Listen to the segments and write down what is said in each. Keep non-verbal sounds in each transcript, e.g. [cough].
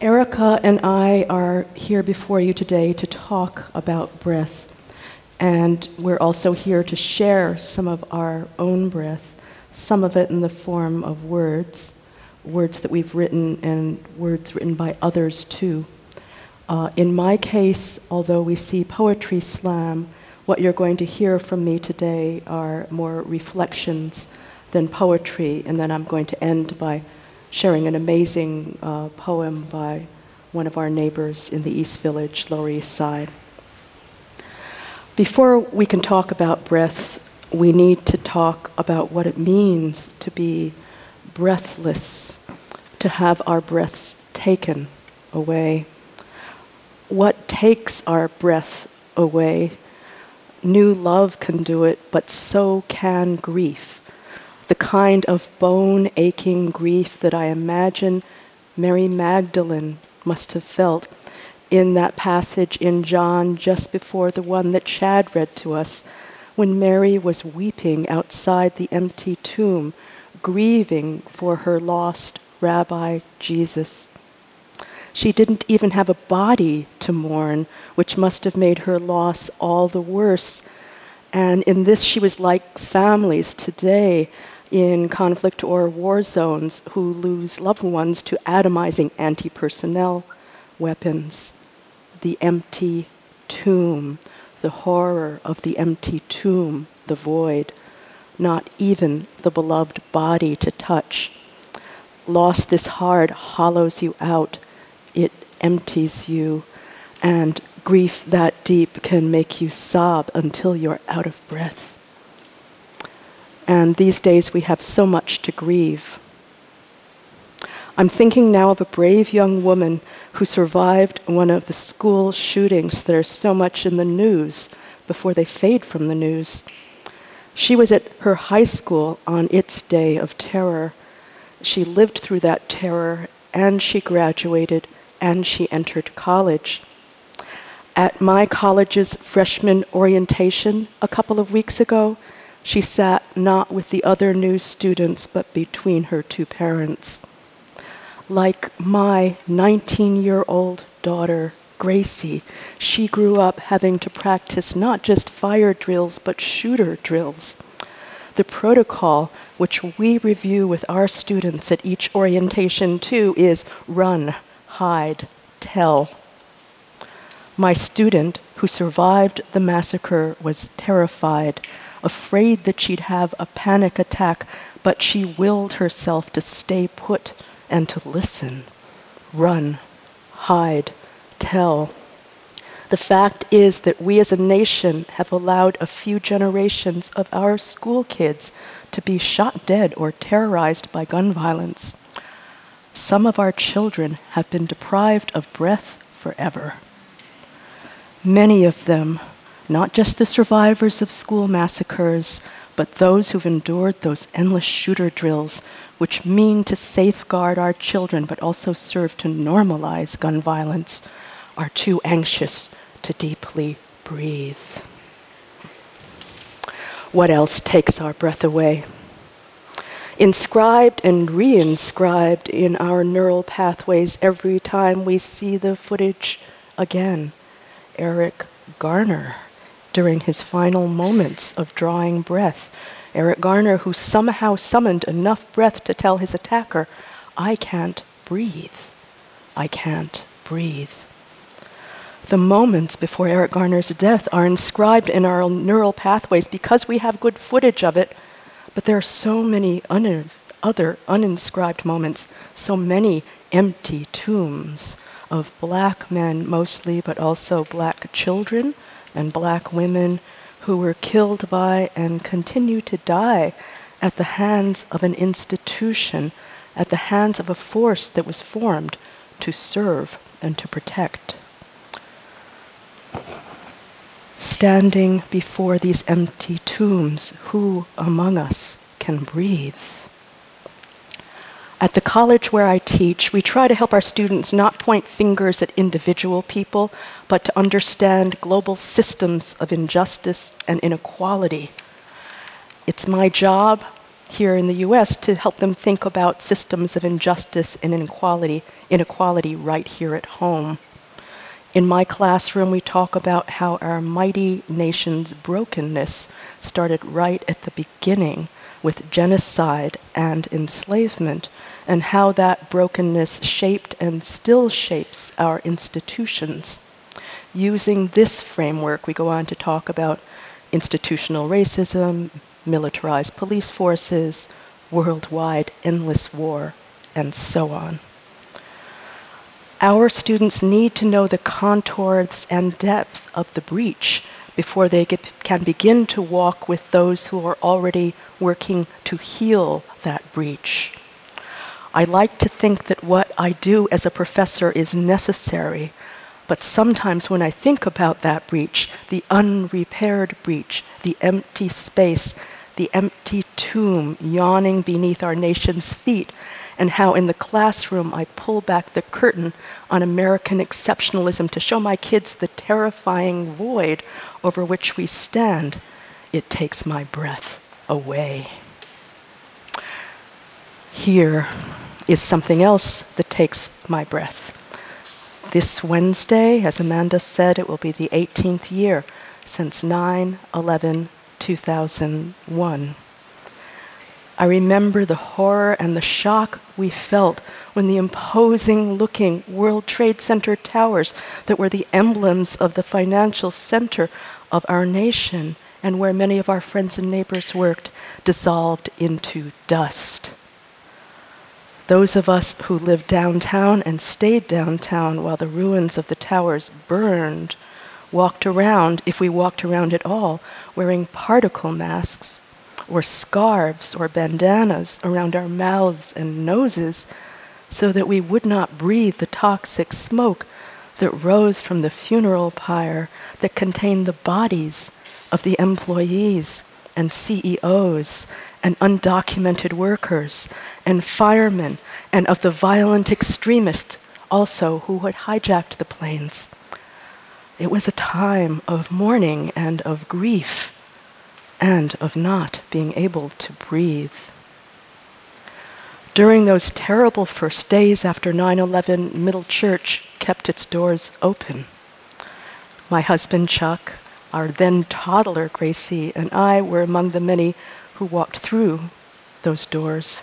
Erica and I are here before you today to talk about breath, and we're also here to share some of our own breath, some of it in the form of words, words that we've written and words written by others too. Uh, in my case, although we see poetry slam, what you're going to hear from me today are more reflections than poetry, and then I'm going to end by sharing an amazing uh, poem by one of our neighbors in the East Village, Lower East Side. Before we can talk about breath, we need to talk about what it means to be breathless, to have our breaths taken away. What takes our breath away? New love can do it, but so can grief the kind of bone aching grief that I imagine Mary Magdalene must have felt in that passage in John just before the one that Chad read to us, when Mary was weeping outside the empty tomb, grieving for her lost Rabbi Jesus. She didn't even have a body to mourn, which must have made her loss all the worse. And in this, she was like families today in conflict or war zones who lose loved ones to atomizing anti personnel weapons. The empty tomb, the horror of the empty tomb, the void, not even the beloved body to touch. Loss this hard hollows you out, it empties you, and grief that deep can make you sob until you're out of breath. And these days we have so much to grieve. I'm thinking now of a brave young woman who survived one of the school shootings that are so much in the news before they fade from the news. She was at her high school on its day of terror. She lived through that terror and she graduated and she entered college. At my college's freshman orientation a couple of weeks ago, she sat not with the other new students, but between her two parents. Like my 19 year old daughter, Gracie, she grew up having to practice not just fire drills, but shooter drills. The protocol, which we review with our students at each orientation too, is run, hide, tell. My student, who survived the massacre, was terrified afraid that she'd have a panic attack, but she willed herself to stay put and to listen, run, hide, tell. The fact is that we as a nation have allowed a few generations of our school kids to be shot dead or terrorized by gun violence. Some of our children have been deprived of breath forever. Many of them not just the survivors of school massacres, but those who've endured those endless shooter drills, which mean to safeguard our children but also serve to normalize gun violence, are too anxious to deeply breathe. What else takes our breath away? Inscribed and re-inscribed in our neural pathways every time we see the footage again. Eric Garner during his final moments of drawing breath. Eric Garner, who somehow summoned enough breath to tell his attacker, I can't breathe. I can't breathe. The moments before Eric Garner's death are inscribed in our neural pathways because we have good footage of it, but there are so many un- other uninscribed moments, so many empty tombs of black men mostly, but also black children and black women who were killed by and continue to die at the hands of an institution, at the hands of a force that was formed to serve and to protect. Standing before these empty tombs, who among us can breathe? At the college where I teach, we try to help our students not point fingers at individual people, but to understand global systems of injustice and inequality. It's my job here in the US to help them think about systems of injustice and inequality, inequality right here at home. In my classroom, we talk about how our mighty nation's brokenness started right at the beginning with genocide and enslavement, and how that brokenness shaped and still shapes our institutions. Using this framework, we go on to talk about institutional racism, militarized police forces, worldwide endless war, and so on. Our students need to know the contours and depth of the breach before they get, can begin to walk with those who are already working to heal that breach. I like to think that what I do as a professor is necessary, but sometimes when I think about that breach, the unrepaired breach, the empty space, the empty tomb yawning beneath our nation's feet, and how in the classroom I pull back the curtain on American exceptionalism to show my kids the terrifying void over which we stand, it takes my breath away. Here is something else that takes my breath. This Wednesday, as Amanda said, it will be the 18th year since 9 11 2001. I remember the horror and the shock we felt when the imposing looking World Trade Center towers that were the emblems of the financial center of our nation and where many of our friends and neighbors worked dissolved into dust. Those of us who lived downtown and stayed downtown while the ruins of the towers burned walked around, if we walked around at all, wearing particle masks or scarves or bandanas around our mouths and noses so that we would not breathe the toxic smoke that rose from the funeral pyre that contained the bodies of the employees and CEOs and undocumented workers and firemen and of the violent extremists also who had hijacked the planes. It was a time of mourning and of grief and of not being able to breathe. During those terrible first days after 9 11, Middle Church kept its doors open. My husband Chuck, our then toddler Gracie, and I were among the many who walked through those doors.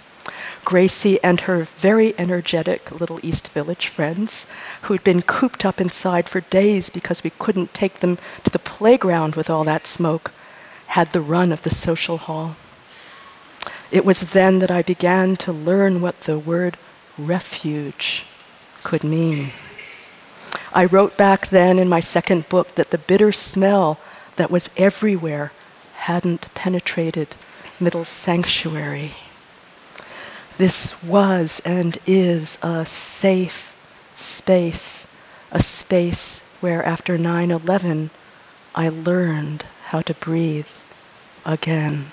Gracie and her very energetic little East Village friends, who'd been cooped up inside for days because we couldn't take them to the playground with all that smoke, had the run of the social hall. It was then that I began to learn what the word refuge could mean. I wrote back then in my second book that the bitter smell that was everywhere hadn't penetrated Middle Sanctuary. This was and is a safe space, a space where after 9 11 I learned how to breathe again.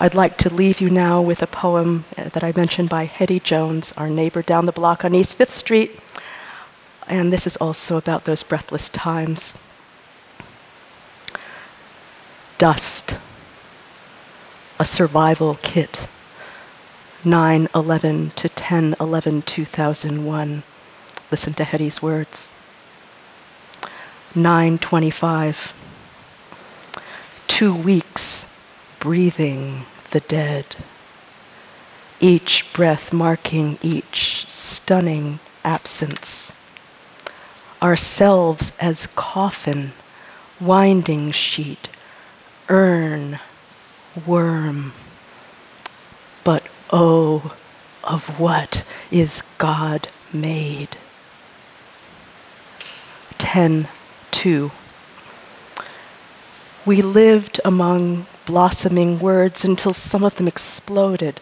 I'd like to leave you now with a poem uh, that I mentioned by Hettie Jones, our neighbor down the block on East Fifth Street. And this is also about those breathless times. Dust, a survival kit, 9 11 to 10 11 2001. Listen to Hettie's words. 925 two weeks breathing the dead, each breath marking each stunning absence. Ourselves as coffin, winding sheet, urn, worm. But oh, of what is God made? 10 2 we lived among blossoming words until some of them exploded,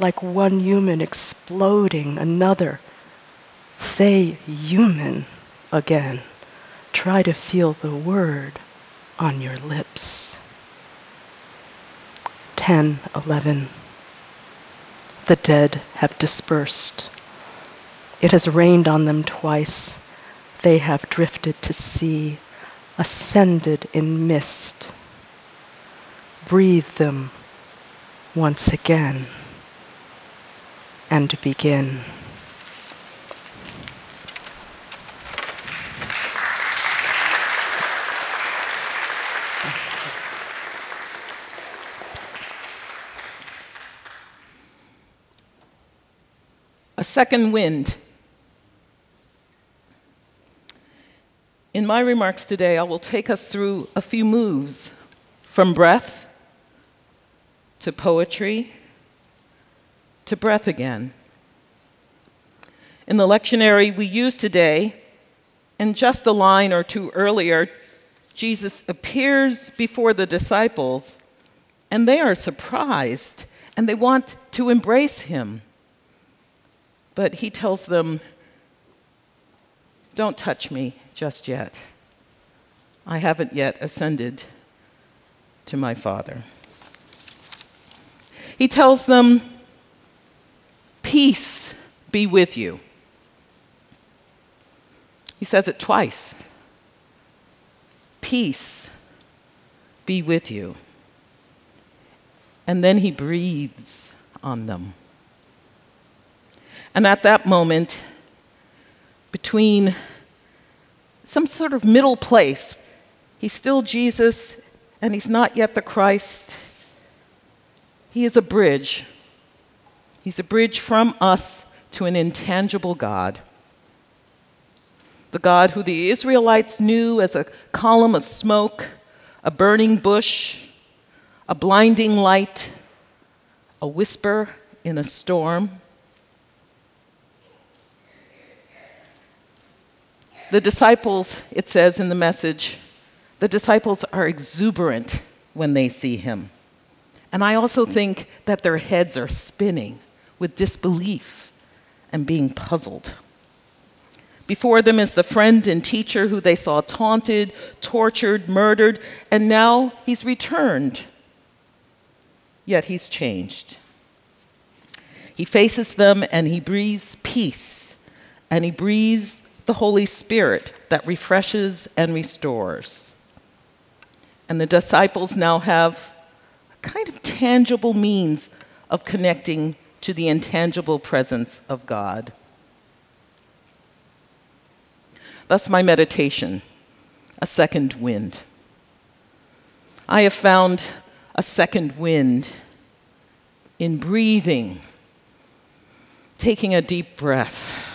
like one human exploding another. Say human again. Try to feel the word on your lips. 10, 11. The dead have dispersed. It has rained on them twice. They have drifted to sea ascended in mist. breathe them once again and begin. A second wind. In my remarks today, I will take us through a few moves from breath to poetry to breath again. In the lectionary we use today, and just a line or two earlier, Jesus appears before the disciples, and they are surprised and they want to embrace him. But he tells them, Don't touch me just yet. I haven't yet ascended to my Father. He tells them, Peace be with you. He says it twice. Peace be with you. And then he breathes on them. And at that moment, between some sort of middle place, he's still Jesus and he's not yet the Christ. He is a bridge. He's a bridge from us to an intangible God. The God who the Israelites knew as a column of smoke, a burning bush, a blinding light, a whisper in a storm. The disciples, it says in the message, the disciples are exuberant when they see him. And I also think that their heads are spinning with disbelief and being puzzled. Before them is the friend and teacher who they saw taunted, tortured, murdered, and now he's returned. Yet he's changed. He faces them and he breathes peace, and he breathes the Holy Spirit that refreshes and restores. And the disciples now have a kind of tangible means of connecting to the intangible presence of God. Thus, my meditation a second wind. I have found a second wind in breathing, taking a deep breath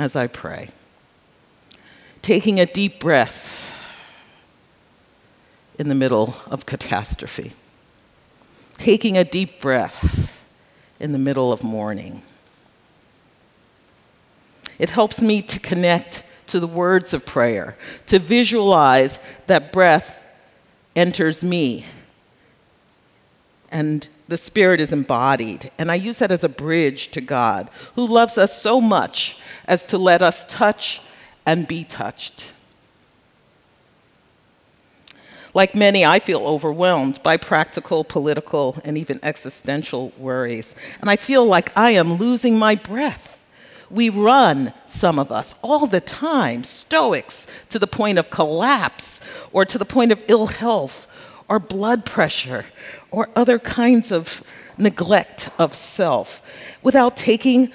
as I pray, taking a deep breath in the middle of catastrophe, taking a deep breath in the middle of mourning. It helps me to connect to the words of prayer, to visualize that breath enters me and the Spirit is embodied. And I use that as a bridge to God, who loves us so much as to let us touch and be touched. Like many, I feel overwhelmed by practical, political, and even existential worries. And I feel like I am losing my breath. We run, some of us, all the time, stoics, to the point of collapse or to the point of ill health or blood pressure or other kinds of neglect of self without taking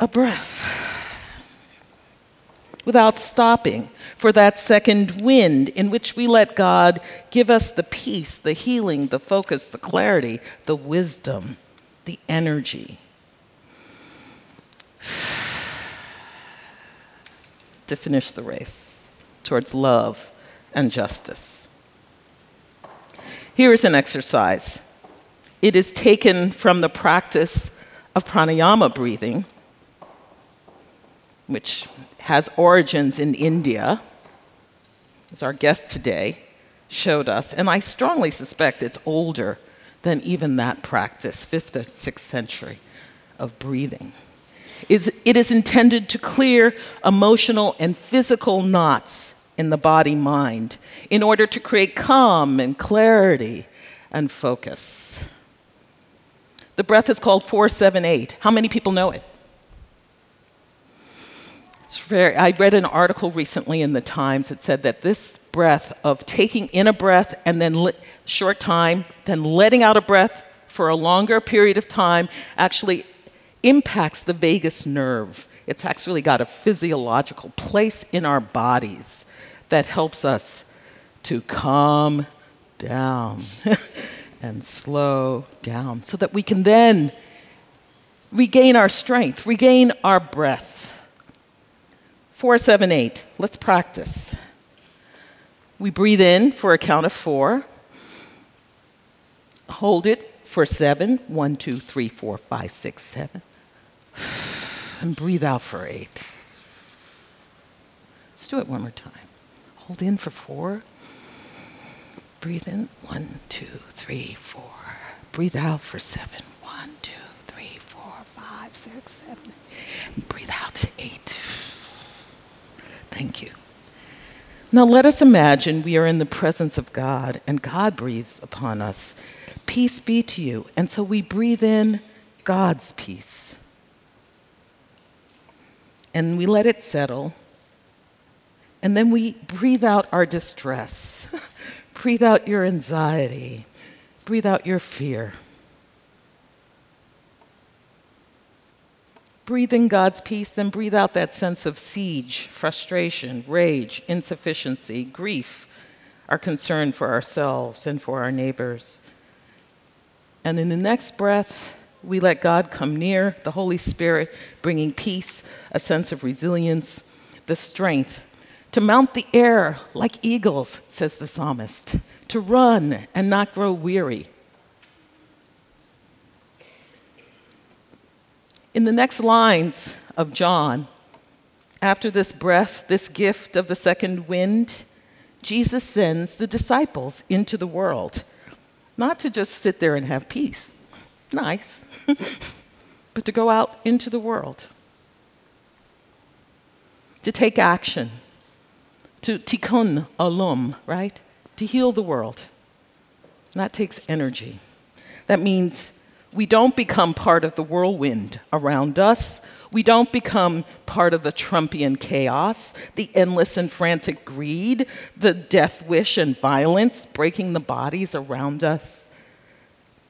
a breath, without stopping for that second wind in which we let God give us the peace, the healing, the focus, the clarity, the wisdom, the energy. [sighs] to finish the race towards love and justice. Here is an exercise. It is taken from the practice of pranayama breathing, which has origins in India, as our guest today showed us, and I strongly suspect it's older than even that practice, 5th or 6th century of breathing. It is intended to clear emotional and physical knots in the body mind in order to create calm and clarity and focus. The breath is called 478. How many people know it? It's very, I read an article recently in the Times that said that this breath of taking in a breath and then short time, then letting out a breath for a longer period of time actually impacts the vagus nerve. It's actually got a physiological place in our bodies that helps us to calm down [laughs] and slow down so that we can then regain our strength, regain our breath. 478. Let's practice. We breathe in for a count of four. Hold it for seven. One, two, three, four, five, six, seven. [sighs] And breathe out for eight. Let's do it one more time. Hold in for four. Breathe in. One, two, three, four. Breathe out for seven. One, two, three, four, five, six, seven. Breathe out eight. Thank you. Now let us imagine we are in the presence of God and God breathes upon us. Peace be to you. And so we breathe in God's peace. And we let it settle. And then we breathe out our distress. [laughs] breathe out your anxiety. Breathe out your fear. breathe in God's peace, then breathe out that sense of siege, frustration, rage, insufficiency, grief, our concern for ourselves and for our neighbors. And in the next breath, we let God come near, the Holy Spirit, bringing peace, a sense of resilience, the strength to mount the air like eagles, says the psalmist, to run and not grow weary, In the next lines of John, after this breath, this gift of the second wind, Jesus sends the disciples into the world, not to just sit there and have peace, nice, [laughs] but to go out into the world, to take action, to tikkun olam, right? To heal the world. And that takes energy. That means we don't become part of the whirlwind around us. We don't become part of the Trumpian chaos, the endless and frantic greed, the death wish and violence breaking the bodies around us,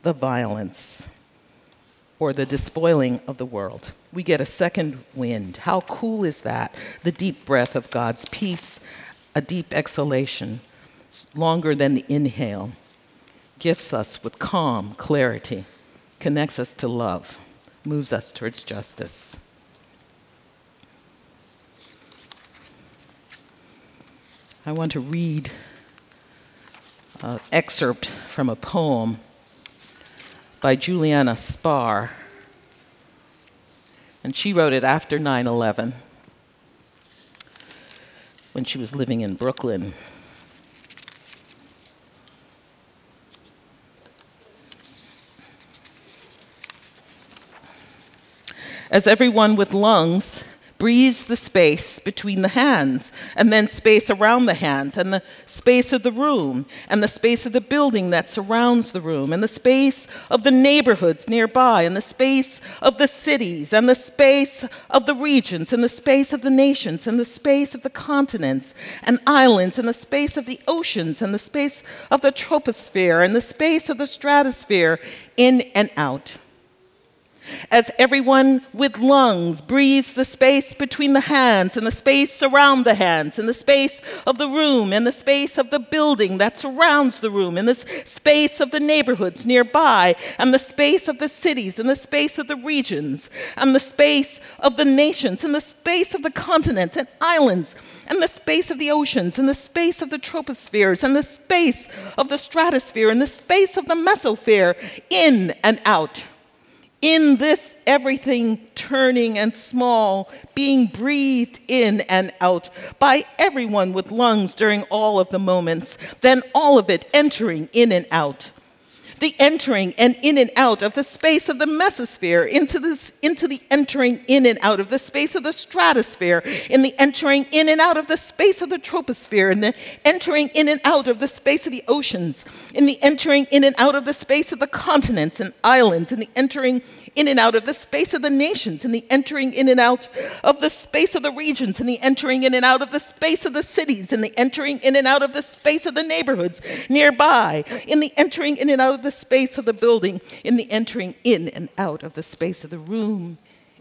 the violence, or the despoiling of the world. We get a second wind. How cool is that? The deep breath of God's peace, a deep exhalation, longer than the inhale, gifts us with calm, clarity connects us to love, moves us towards justice. I want to read an excerpt from a poem by Juliana Spahr. And she wrote it after 9 11 when she was living in Brooklyn. as everyone with lungs breathes the space between the hands, and then space around the hands, and the space of the room, and the space of the building that surrounds the room, and the space of the neighborhoods nearby, and the space of the cities, and the space of the regions, and the space of the nations, and the space of the continents and islands, and the space of the oceans, and the space of the troposphere, and the space of the stratosphere, in and out as everyone with lungs breathes the space between the hands and the space around the hands and the space of the room and the space of the building that surrounds the room and the space of the neighborhoods nearby and the space of the cities and the space of the regions and the space of the nations and the space of the continents and islands and the space of the oceans and the space of the tropospheres and the space of the stratosphere and the space of the mesosphere in and out in this everything turning and small, being breathed in and out by everyone with lungs during all of the moments, then all of it entering in and out the entering and in and out of the space of the mesosphere, into, this, into the entering in and out of the space of the stratosphere, in the entering in and out of the space of the troposphere, in the entering in and out of the space of the oceans, in the entering in and out of the space of the continents and islands, in the entering in and out of the space of the nations, and the entering in and out of the space of the regions, and the entering in and out of the space of the cities, and the entering in and out of the space of the neighborhoods nearby, in the entering in and out of the space of the building, in the entering in and out of the space of the room,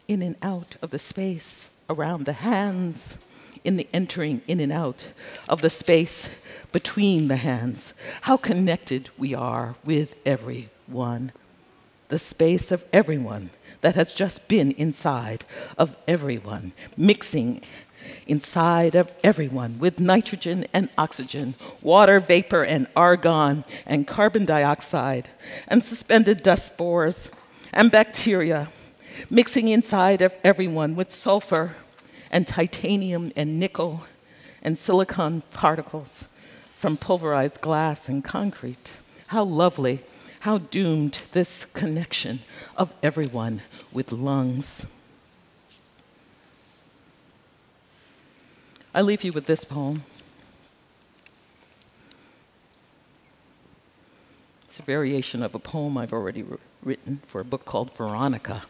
in and out of the space around the hands, in the entering in and out of the space between the hands. How connected we are with everyone the space of everyone that has just been inside of everyone, mixing inside of everyone with nitrogen and oxygen, water vapor and argon and carbon dioxide, and suspended dust spores and bacteria, mixing inside of everyone with sulfur and titanium and nickel and silicon particles from pulverized glass and concrete. How lovely how doomed this connection of everyone with lungs. I leave you with this poem. It's a variation of a poem I've already written for a book called Veronica.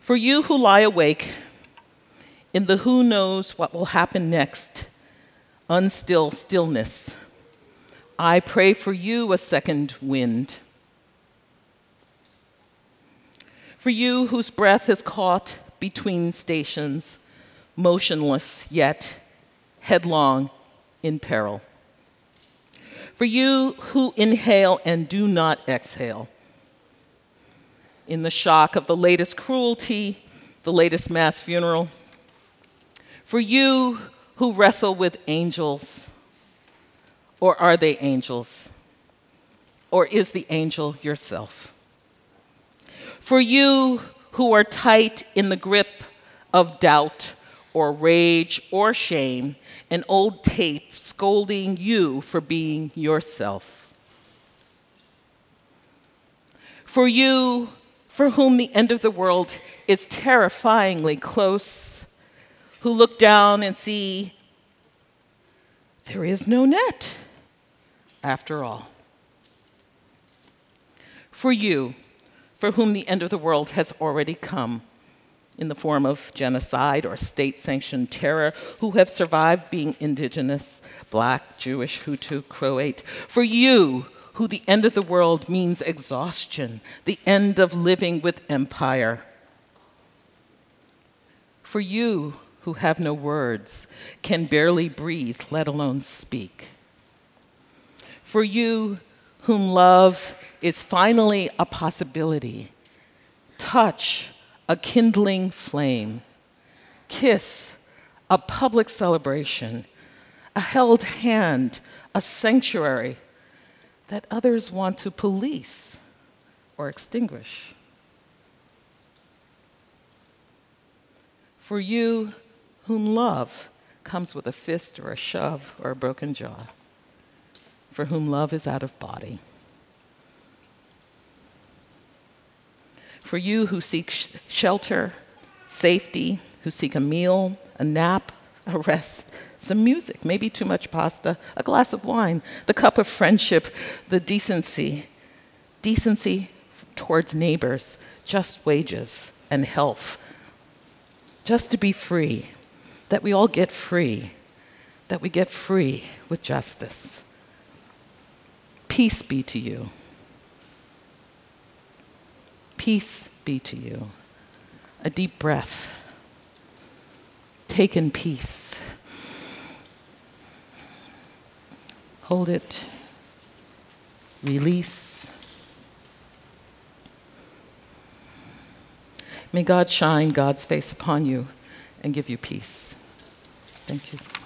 For you who lie awake in the who knows what will happen next, unstill stillness I pray for you a second wind. For you whose breath is caught between stations, motionless yet headlong in peril. For you who inhale and do not exhale, in the shock of the latest cruelty, the latest mass funeral. For you who wrestle with angels or are they angels? Or is the angel yourself? For you who are tight in the grip of doubt or rage or shame, an old tape scolding you for being yourself. For you for whom the end of the world is terrifyingly close, who look down and see there is no net after all. For you, for whom the end of the world has already come in the form of genocide or state sanctioned terror, who have survived being indigenous, black, Jewish, Hutu, Croat. For you, who the end of the world means exhaustion, the end of living with empire. For you, who have no words, can barely breathe, let alone speak for you whom love is finally a possibility. Touch, a kindling flame. Kiss, a public celebration. A held hand, a sanctuary that others want to police or extinguish. For you whom love comes with a fist or a shove or a broken jaw for whom love is out of body. For you who seek sh- shelter, safety, who seek a meal, a nap, a rest, some music, maybe too much pasta, a glass of wine, the cup of friendship, the decency, decency towards neighbors, just wages and health, just to be free, that we all get free, that we get free with justice. Peace be to you. Peace be to you. A deep breath. Take in peace. Hold it. Release. May God shine God's face upon you and give you peace. Thank you.